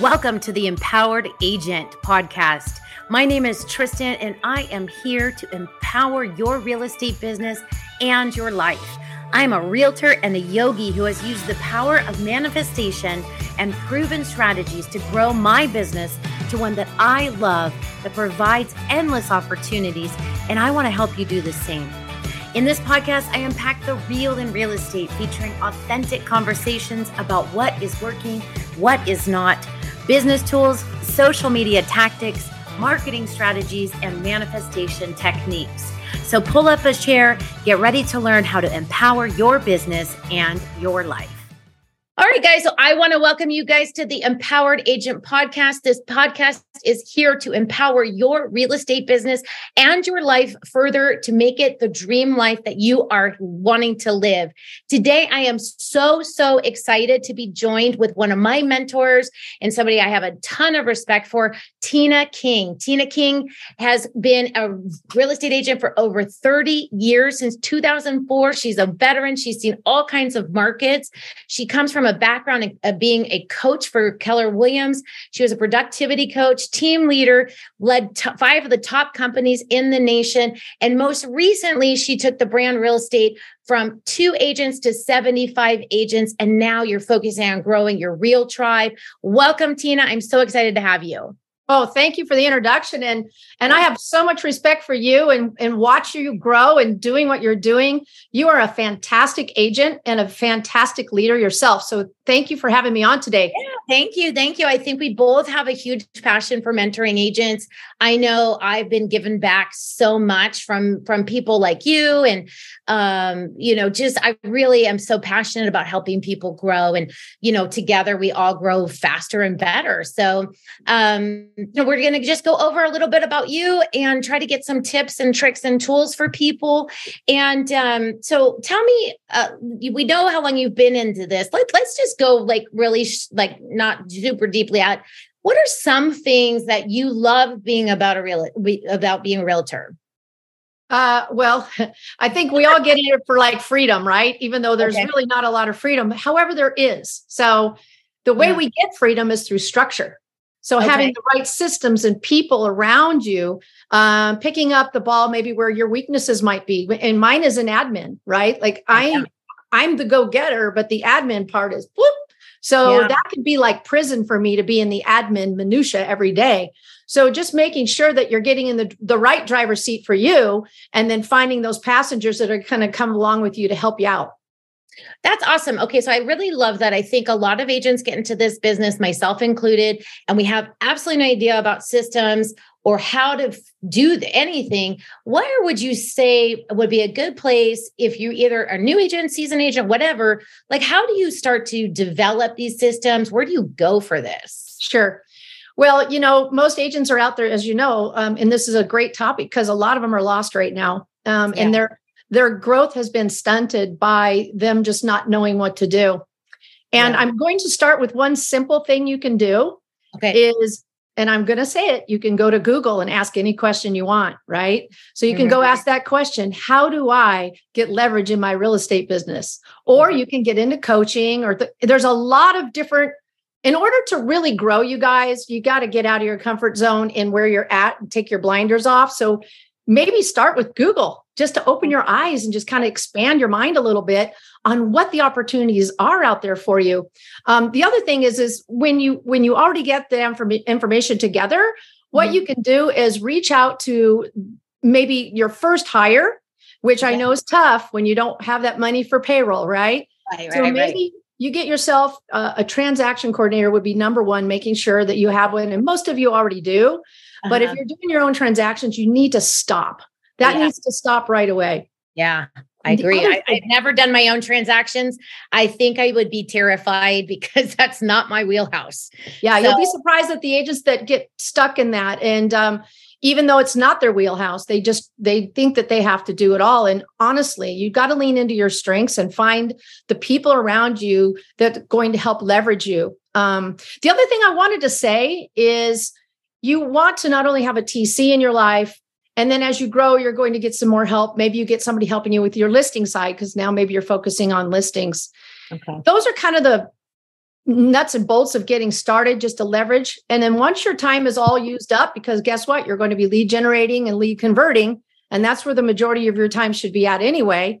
Welcome to the Empowered Agent podcast. My name is Tristen, and I am here to empower your real estate business and your life. I am a realtor and a yogi who has used the power of manifestation and proven strategies to grow my business to one that I love that provides endless opportunities, and I want to help you do the same. In this podcast, I unpack the real in real estate, featuring authentic conversations about what is working, what is not business tools, social media tactics, marketing strategies, and manifestation techniques. So pull up a chair, get ready to learn how to empower your business and your life. All right, guys. So I want to welcome you guys to the Empowered Agent Podcast. This podcast is here to empower your real estate business and your life further to make it the dream life that you are wanting to live. Today, I am so, so excited to be joined with one of my mentors and somebody I have a ton of respect for, Tina King. Tina King has been a real estate agent for over 30 years since 2004. She's a veteran. She's seen all kinds of markets. She comes from a background of being a coach for Keller Williams. She was a productivity coach, team leader, led t- five of the top companies in the nation. And most recently, she took the brand real estate from two agents to 75 agents. And now you're focusing on growing your real tribe. Welcome, Tina. I'm so excited to have you. Oh, thank you for the introduction. And and I have so much respect for you and, and watch you grow and doing what you're doing. You are a fantastic agent and a fantastic leader yourself. So thank you for having me on today. Yeah, thank you. Thank you. I think we both have a huge passion for mentoring agents. I know I've been given back so much from from people like you and um, you know, just I really am so passionate about helping people grow and you know, together we all grow faster and better. So um you know, we're going to just go over a little bit about you and try to get some tips and tricks and tools for people. And um, so tell me, uh, we know how long you've been into this. Let, let's just go like really, sh- like not super deeply at what are some things that you love being about a real about being a realtor? Uh, well, I think we all get in it for like freedom, right? Even though there's okay. really not a lot of freedom. However, there is. So the way yeah. we get freedom is through structure. So okay. having the right systems and people around you, um, picking up the ball, maybe where your weaknesses might be. And mine is an admin, right? Like I'm, I'm the go-getter, but the admin part is whoop. So yeah. that could be like prison for me to be in the admin minutia every day. So just making sure that you're getting in the, the right driver's seat for you and then finding those passengers that are going to come along with you to help you out. That's awesome. Okay, so I really love that. I think a lot of agents get into this business, myself included, and we have absolutely no idea about systems or how to do anything. Where would you say would be a good place if you either a new agent, season agent, whatever? Like, how do you start to develop these systems? Where do you go for this? Sure. Well, you know, most agents are out there, as you know, um, and this is a great topic because a lot of them are lost right now, um, yeah. and they're their growth has been stunted by them just not knowing what to do. And yeah. I'm going to start with one simple thing you can do okay. is and I'm going to say it, you can go to Google and ask any question you want, right? So you can mm-hmm. go ask that question, how do I get leverage in my real estate business? Or mm-hmm. you can get into coaching or th- there's a lot of different in order to really grow you guys, you got to get out of your comfort zone and where you're at and take your blinders off. So maybe start with Google just to open your eyes and just kind of expand your mind a little bit on what the opportunities are out there for you. Um, the other thing is, is when you when you already get the inform- information together, what mm-hmm. you can do is reach out to maybe your first hire, which I know is tough when you don't have that money for payroll, right? right so maybe right. you get yourself uh, a transaction coordinator would be number one, making sure that you have one, and most of you already do. Uh-huh. But if uh-huh. you're doing your own transactions, you need to stop that yeah. needs to stop right away. Yeah. I agree. I, have never done my own transactions. I think I would be terrified because that's not my wheelhouse. Yeah, so, you'll be surprised at the agents that get stuck in that. And um, even though it's not their wheelhouse, they just they think that they have to do it all. And honestly, you've got to lean into your strengths and find the people around you that are going to help leverage you. Um, the other thing I wanted to say is you want to not only have a TC in your life, and then as you grow, you're going to get some more help. Maybe you get somebody helping you with your listing side because now maybe you're focusing on listings. Okay. Those are kind of the nuts and bolts of getting started just to leverage. And then once your time is all used up, because guess what? You're going to be lead generating and lead converting. And that's where the majority of your time should be at anyway.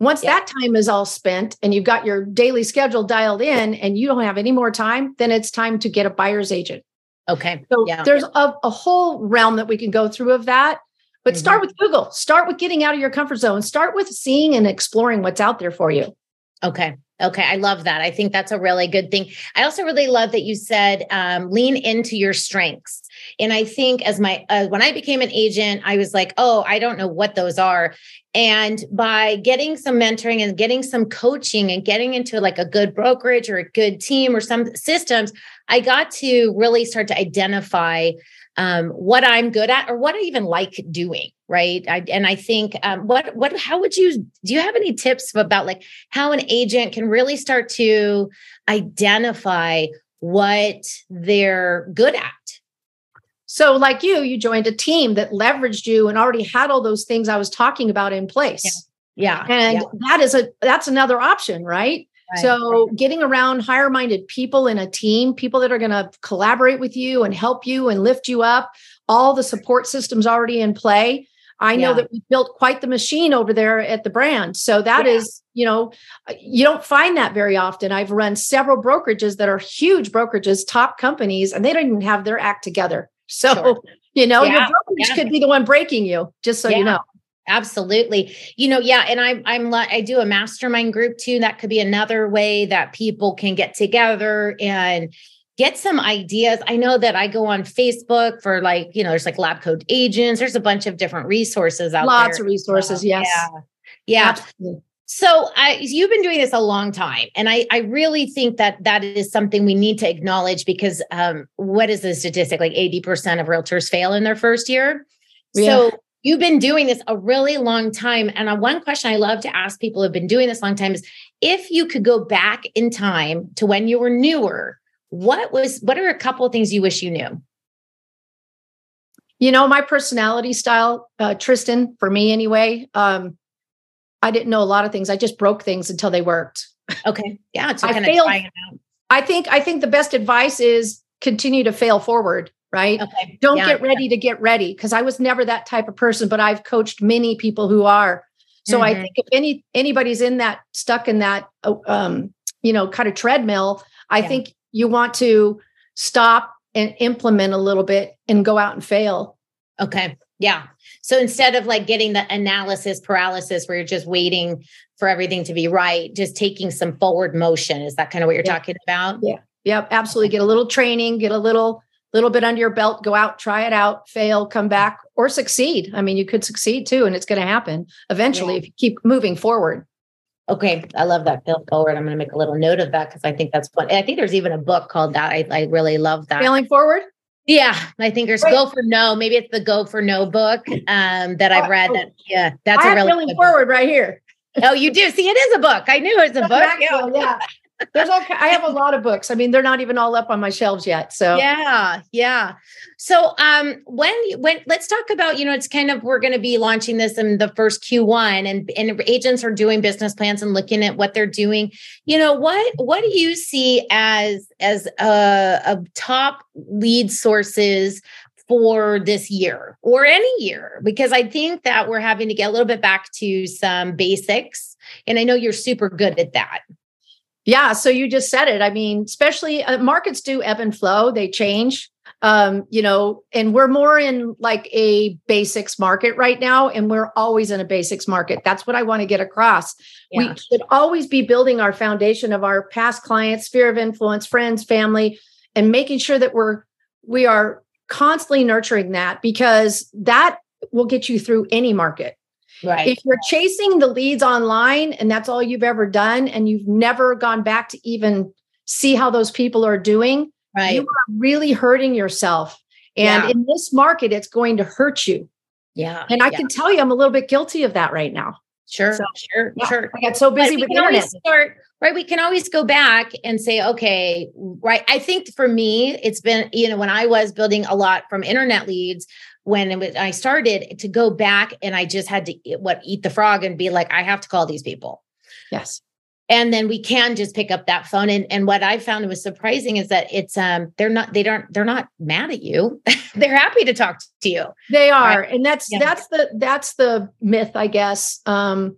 Once yeah. that time is all spent and you've got your daily schedule dialed in and you don't have any more time, then it's time to get a buyer's agent. Okay. So yeah. there's a, a, whole realm that we can go through of that. But mm-hmm. start with Google. Start with getting out of your comfort zone. Start with seeing and exploring what's out there for you. Okay. Okay. I love that. I think that's a really good thing. I also really love that you said um, lean into your strengths. And I think as my, uh, when I became an agent, I was like, oh, I don't know what those are. And by getting some mentoring and getting some coaching and getting into like a good brokerage or a good team or some systems, I got to really start to identify um, what I'm good at or what I even like doing. Right. I, and I think um, what, what, how would you, do you have any tips about like how an agent can really start to identify what they're good at? So, like you, you joined a team that leveraged you and already had all those things I was talking about in place. Yeah. yeah. And yeah. that is a that's another option, right? Right. So, getting around higher minded people in a team, people that are going to collaborate with you and help you and lift you up, all the support systems already in play. I know yeah. that we built quite the machine over there at the brand. So that yeah. is, you know, uh, you don't find that very often. I've run several brokerages that are huge brokerages, top companies, and they don't even have their act together. So, sure. you know, yeah, your brokerage could be the one breaking you, just so you know. Absolutely. You know, yeah. And I'm, I'm, I do a mastermind group too. That could be another way that people can get together and get some ideas. I know that I go on Facebook for like, you know, there's like Lab Coat Agents. There's a bunch of different resources out Lots there. Lots of resources. yes. Yeah. Yeah. Absolutely. So I, you've been doing this a long time, and I, I really think that that is something we need to acknowledge because um, what is the statistic? Like eighty percent of realtors fail in their first year. Yeah. So you've been doing this a really long time, and uh, one question I love to ask people who've been doing this long time is if you could go back in time to when you were newer, what was what are a couple of things you wish you knew? You know, my personality style, uh, Tristen, for me anyway. Um, I didn't know a lot of things. I just broke things until they worked. Okay. Yeah. I failed. I think I think the best advice is continue to fail forward, right? Okay. Don't yeah, get ready yeah. to get ready because I was never that type of person, but I've coached many people who are. So mm-hmm. I think if any anybody's in that stuck in that uh, um, you know, kind of treadmill, I yeah. think you want to stop and implement a little bit and go out and fail. Okay. Yeah. So instead of like getting the analysis paralysis where you're just waiting for everything to be right, just taking some forward motion. Is that kind of what you're talking about? Yeah. Yep. Absolutely. Get a little training, get a little little bit under your belt, go out, try it out, fail, come back, or succeed. I mean, you could succeed too, and it's going to happen eventually yeah. if you keep moving forward. Okay, I love that. Fail forward. I'm going to make a little note of that because I think that's fun. I think there's even a book called that. I, I really love that. Failing forward. Yeah, I think there's Go for No. Maybe it's the Go for No book um, that I've read. That yeah, that's I a really forward right here. Oh, you do see, it is a book. I knew it was a book. Yeah. yeah there's all I have a lot of books. I mean, they're not even all up on my shelves yet. So yeah, yeah. So um when when let's talk about, you know, it's kind of we're going to be launching this in the first Q1 and and agents are doing business plans and looking at what they're doing. You know, what what do you see as as a, a top lead sources for this year or any year because I think that we're having to get a little bit back to some basics and I know you're super good at that. Yeah. So you just said it. I mean, especially uh, markets do ebb and flow, they change. Um, you know, and we're more in like a basics market right now, and we're always in a basics market. That's what I want to get across. Yeah. We should always be building our foundation of our past clients, sphere of influence, friends, family, and making sure that we're we are constantly nurturing that because that will get you through any market. Right. If you're chasing the leads online and that's all you've ever done and you've never gone back to even see how those people are doing, right. you are really hurting yourself. And yeah. in this market, it's going to hurt you. Yeah. And I yeah. can tell you, I'm a little bit guilty of that right now. Sure, so, sure, yeah, sure. I got so busy with internet. Start, right. We can always go back and say, okay, right. I think for me, it's been, you know, when I was building a lot from internet leads, when was, I started to go back and I just had to what eat the frog and be like, I have to call these people. Yes. and then we can just pick up that phone and, and what i found was surprising is that it's um they're not they don't they're not mad at you they're happy to talk to you they are right? and that's yeah. that's the that's the myth i guess um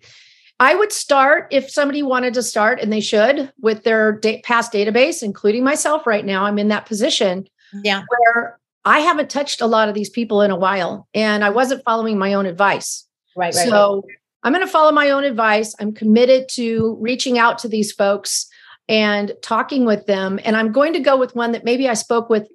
i would start if somebody wanted to start and they should with their da- past database including myself right now i'm in that position yeah where i haven't touched a lot of these people in a while and i wasn't following my own advice right, right so right I'm going to follow my own advice. I'm committed to reaching out to these folks and talking with them. And I'm going to go with one that maybe I spoke with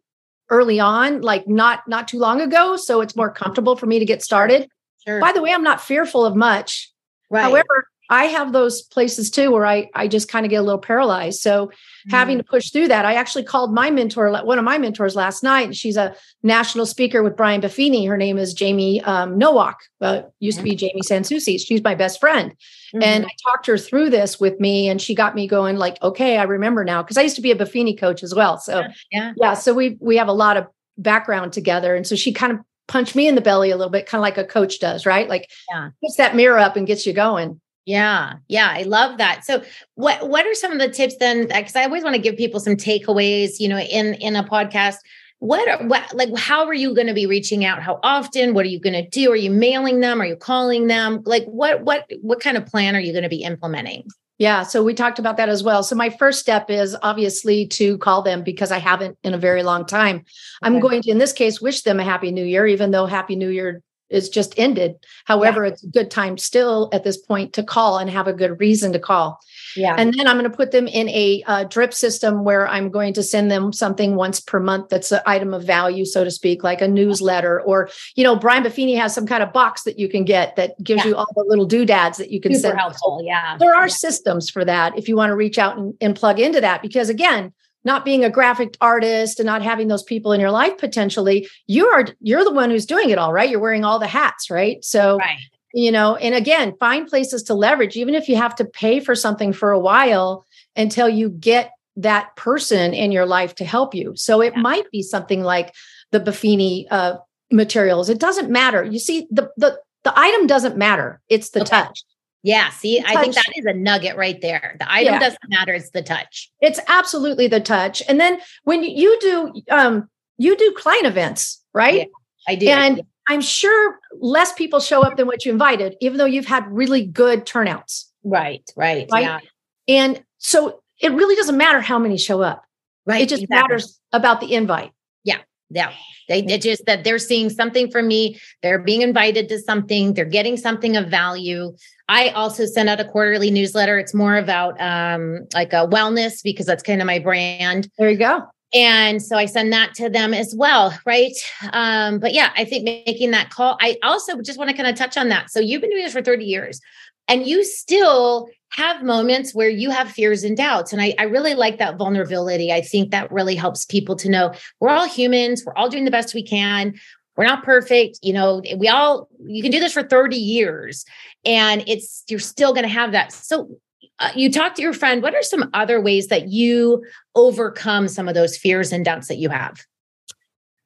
early on, like not not too long ago. So it's more comfortable for me to get started. Sure. By the way, I'm not fearful of much. Right. However, I have those places too where I I just kind of get a little paralyzed. So mm-hmm. having to push through that, I actually called my mentor, one of my mentors last night. She's a national speaker with Brian Buffini. Her name is Jamie um, Nowak. Uh, used to be Jamie Sansusi. She's my best friend, mm-hmm. and I talked her through this with me, and she got me going. Like, okay, I remember now because I used to be a Buffini coach as well. So yeah, yeah. yeah so we we have a lot of background together, and so she kind of punched me in the belly a little bit, kind of like a coach does, right? Like yeah. puts that mirror up and gets you going. Yeah, yeah, I love that. So, what what are some of the tips then? Because I always want to give people some takeaways. You know, in in a podcast, what are, what like how are you going to be reaching out? How often? What are you going to do? Are you mailing them? Are you calling them? Like, what what what kind of plan are you going to be implementing? Yeah, so we talked about that as well. So my first step is obviously to call them because I haven't in a very long time. Okay. I'm going to, in this case, wish them a happy new year, even though happy new year is just ended. However, yeah. it's a good time still at this point to call and have a good reason to call. Yeah. And then I'm going to put them in a uh, drip system where I'm going to send them something once per month that's an item of value, so to speak, like a newsletter or, you know, Brian Buffini has some kind of box that you can get that gives yeah. you all the little doodads that you can Super send. helpful. Yeah. There are yeah. systems for that if you want to reach out and, and plug into that. Because again, not being a graphic artist and not having those people in your life potentially you are you're the one who's doing it all right? You're wearing all the hats right? So right. you know and again find places to leverage even if you have to pay for something for a while until you get that person in your life to help you. So it yeah. might be something like the buffini uh, materials. It doesn't matter. You see the the the item doesn't matter. It's the okay. touch yeah, see, I think that is a nugget right there. The item yeah. doesn't matter, it's the touch. It's absolutely the touch. And then when you do um you do client events, right? Yeah, I do. And I'm sure less people show up than what you invited, even though you've had really good turnouts. Right, right. right? Yeah. And so it really doesn't matter how many show up. Right. It just exactly. matters about the invite. Yeah. Yeah. They, they just that they're seeing something from me. They're being invited to something. They're getting something of value. I also send out a quarterly newsletter. It's more about um, like a wellness because that's kind of my brand. There you go. And so I send that to them as well, right? Um, but yeah, I think making that call. I also just want to kind of touch on that. So you've been doing this for 30 years and you still have moments where you have fears and doubts. And I, I, really like that vulnerability. I think that really helps people to know we're all humans, we're all doing the best we can. We're not perfect. You know, we all, you can do this for 30 years and it's, you're still going to have that. So uh, you talk to your friend. What are some other ways that you overcome some of those fears and doubts that you have?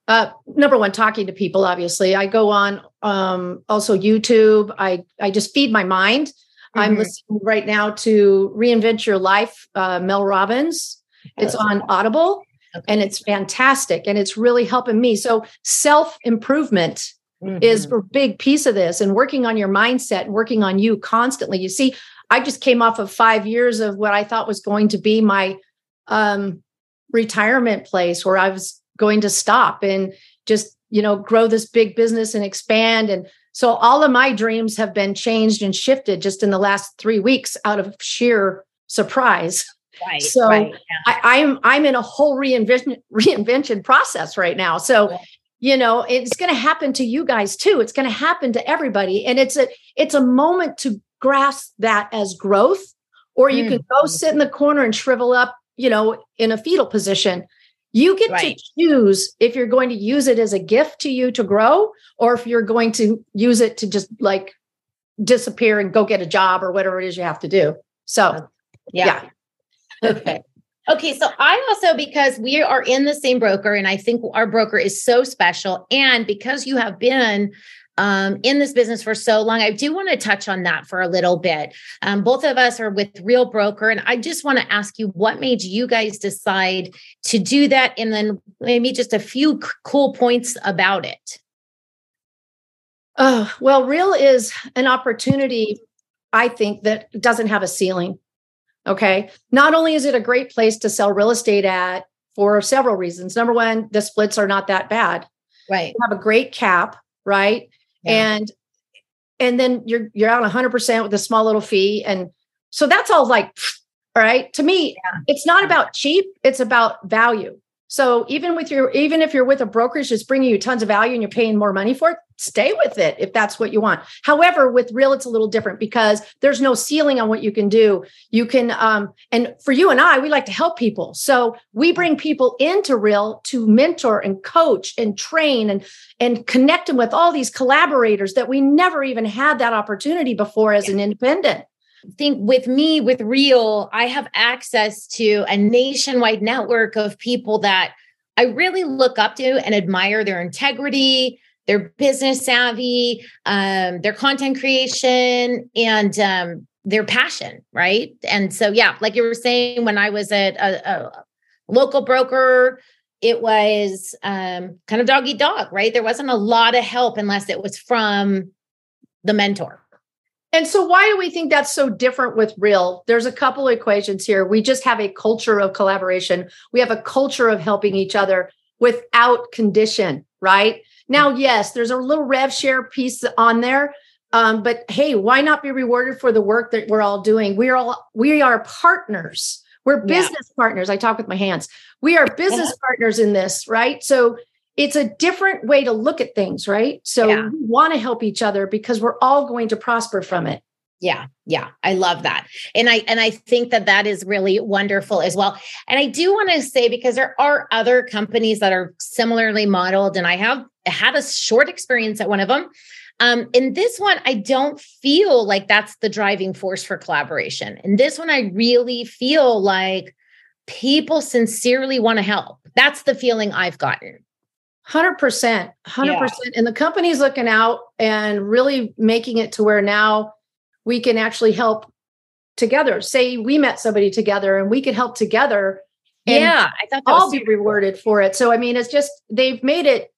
Uh, number one, talking to people. Obviously, I go on um, also YouTube. I I just feed my mind. Mm-hmm. I'm listening right now to Reinvent Your Life, uh, Mel Robbins. It's on Audible, okay. and it's fantastic, and it's really helping me. So self improvement mm-hmm. is a big piece of this, and working on your mindset, and working on you constantly. You see, I just came off of five years of what I thought was going to be my um, retirement place, where I was going to stop and just you know grow this big business and expand and so all of my dreams have been changed and shifted just in the last three weeks out of sheer surprise right so right, yeah. I, am I'm, I'm in a whole reinvention reinvention process right now so yeah. you know it's going to happen to you guys too it's going to happen to everybody and it's a it's a moment to grasp that as growth or you mm. can go mm-hmm. sit in the corner and shrivel up you know in a fetal position you get right. to choose if you're going to use it as a gift to you to grow or if you're going to use it to just like disappear and go get a job or whatever it is you have to do. So, yeah. yeah. Okay. Okay, so I also because we are in the same broker and I think our broker is so special and because you have been um, in this business for so long. I do want to touch on that for a little bit. Um, both of us are with Real Broker, and I just want to ask you what made you guys decide to do that, and then maybe just a few c- cool points about it. Oh, well, Real is an opportunity, I think, that doesn't have a ceiling. Okay. Not only is it a great place to sell real estate at for several reasons. Number one, the splits are not that bad. Right. You have a great cap, right? Yeah. And and then you're you're out 100% with a small little fee and so that's all like all right to me yeah. it's not about cheap it's about value so even with your even if you're with a brokerage that's bringing you tons of value and you're paying more money for it, stay with it if that's what you want. However, with real, it's a little different because there's no ceiling on what you can do. You can um, and for you and I, we like to help people. So we bring people into real to mentor and coach and train and and connect them with all these collaborators that we never even had that opportunity before as an independent think with me with real i have access to a nationwide network of people that i really look up to and admire their integrity their business savvy um, their content creation and um, their passion right? And so yeah like you were saying when i was at a, a local broker it was um, kind of dog eat dog right? There wasn't a lot of help unless it was from the mentor and so, why do we think that's so different with real? There's a couple of equations here. We just have a culture of collaboration, we have a culture of helping each other without condition, right? Now, yes, there's a little rev share piece on there. Um, but hey, why not be rewarded for the work that we're all doing? We are all we are partners. We're business yeah. partners. I talk with my hands. We are business partners in this, right? So it's a different way to look at things, right? So yeah. we want to help each other because we're all going to prosper from it. Yeah, yeah, I love that. And I and I think that that is really wonderful as well. And I do want to say because there are other companies that are similarly modeled and I have had a short experience at one of them. Um, in this one, I don't feel like that's the driving force for collaboration. In this one, I really feel like people sincerely want to help. That's the feeling I've gotten. 100%. 100%. And the company's looking out and really making it to where now we can actually help together. Say we met somebody together and we could help together. yeah, I thought all be rewarded for it. So I mean, it's just they've made it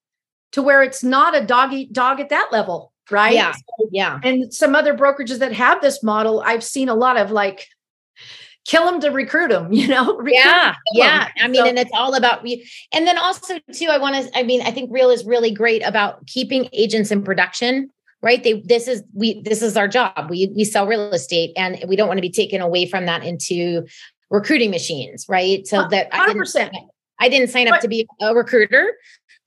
to where it's not a dog eat dog at that level, right? Yeah, so, yeah. And some other brokerages that have this model, I've seen a lot of like kill them to recruit them you know recruit yeah yeah. I mean so, and it's all about you and then also too i want to i mean i think real is really great about keeping agents in production right? They this is we this is our job. We we sell real estate and we don't want to be taken away from that into recruiting machines right? So that 100%. I I didn't sign up to be a recruiter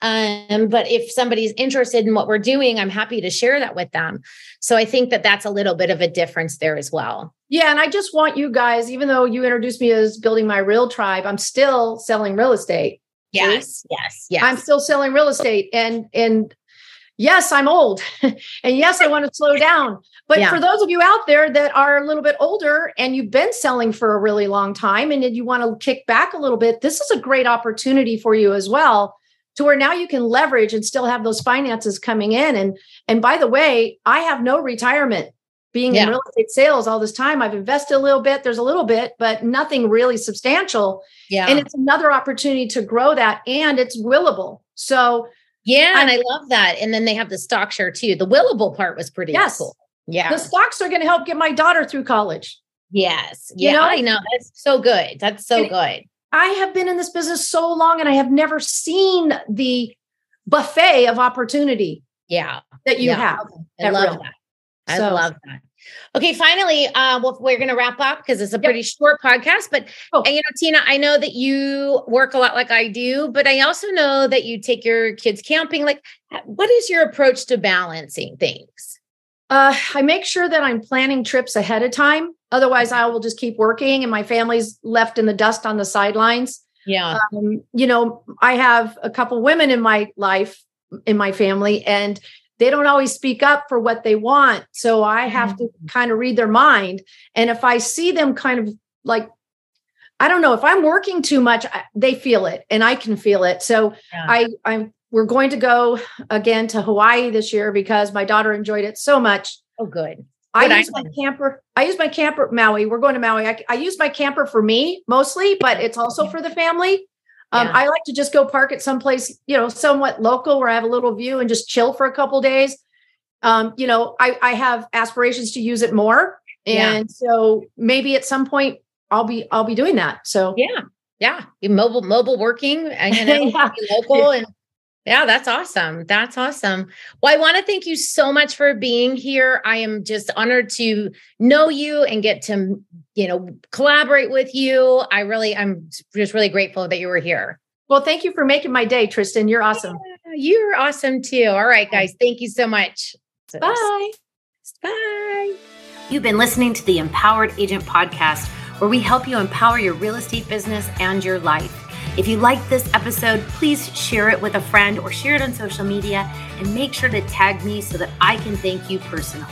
um, but if somebody's interested in what we're doing, I'm happy to share that with them. So I think that that's a little bit of a difference there as well. Yeah. And I just want you guys, even though you introduced me as building my real tribe, I'm still selling real estate. Yes. Yes. Yes. I'm still selling real estate. And, and, Yes, I'm old. and yes, I want to slow down. But yeah. for those of you out there that are a little bit older and you've been selling for a really long time and you want to kick back a little bit, this is a great opportunity for you as well to where now you can leverage and still have those finances coming in. And and by the way, I have no retirement being yeah. in real estate sales all this time. I've invested a little bit, there's a little bit, but nothing really substantial. Yeah. And it's another opportunity to grow that and it's willable. So yeah, I, and I love that. And then they have the stock share too. The willable part was pretty yes. cool. Yeah. The stocks are going to help get my daughter through college. Yes. Yeah, you know? I know. That's so good. That's so and good. I have been in this business so long and I have never seen the buffet of opportunity. Yeah. That you yeah. have. I love real. that. I so. love that. Okay, finally, uh, well, we're going to wrap up because it's a pretty yep. short podcast. But oh. and, you know, Tina, I know that you work a lot like I do, but I also know that you take your kids camping. Like, what is your approach to balancing things? Uh, I make sure that I'm planning trips ahead of time. Otherwise, I will just keep working and my family's left in the dust on the sidelines. Yeah. Um, you know, I have a couple women in my life, in my family, and they don't always speak up for what they want. So I have mm-hmm. to kind of read their mind. And if I see them kind of like, I don't know, if I'm working too much, they feel it and I can feel it. So yeah. I, I'm we're going to go again to Hawaii this year because my daughter enjoyed it so much. Oh, good. I use my camper. I use my camper Maui. We're going to Maui. I, I, use my camper for me mostly, but it's also for the family. Um, yeah. I like to just go park at some place, you know, somewhat local where I have a little view and just chill for a couple days. Um, you know, I, I have aspirations to use it more, and yeah. so maybe at some point I'll be I'll be doing that. So yeah, yeah, mobile mobile working and you know, yeah. local and yeah, that's awesome. That's awesome. Well, I want to thank you so much for being here. I am just honored to know you and get to, you know, collaborate with you. I really, I'm just really grateful that you were here. Well, thank you for making my day, Tristen. You're awesome. Yeah, you're awesome too. All right, guys. Thank you so much. Bye. Bye. You've been listening to the Empowered Agent Podcast, where we help you empower your real estate business and your life. If you liked this episode, please share it with a friend or share it on social media and make sure to tag me so that I can thank you personally.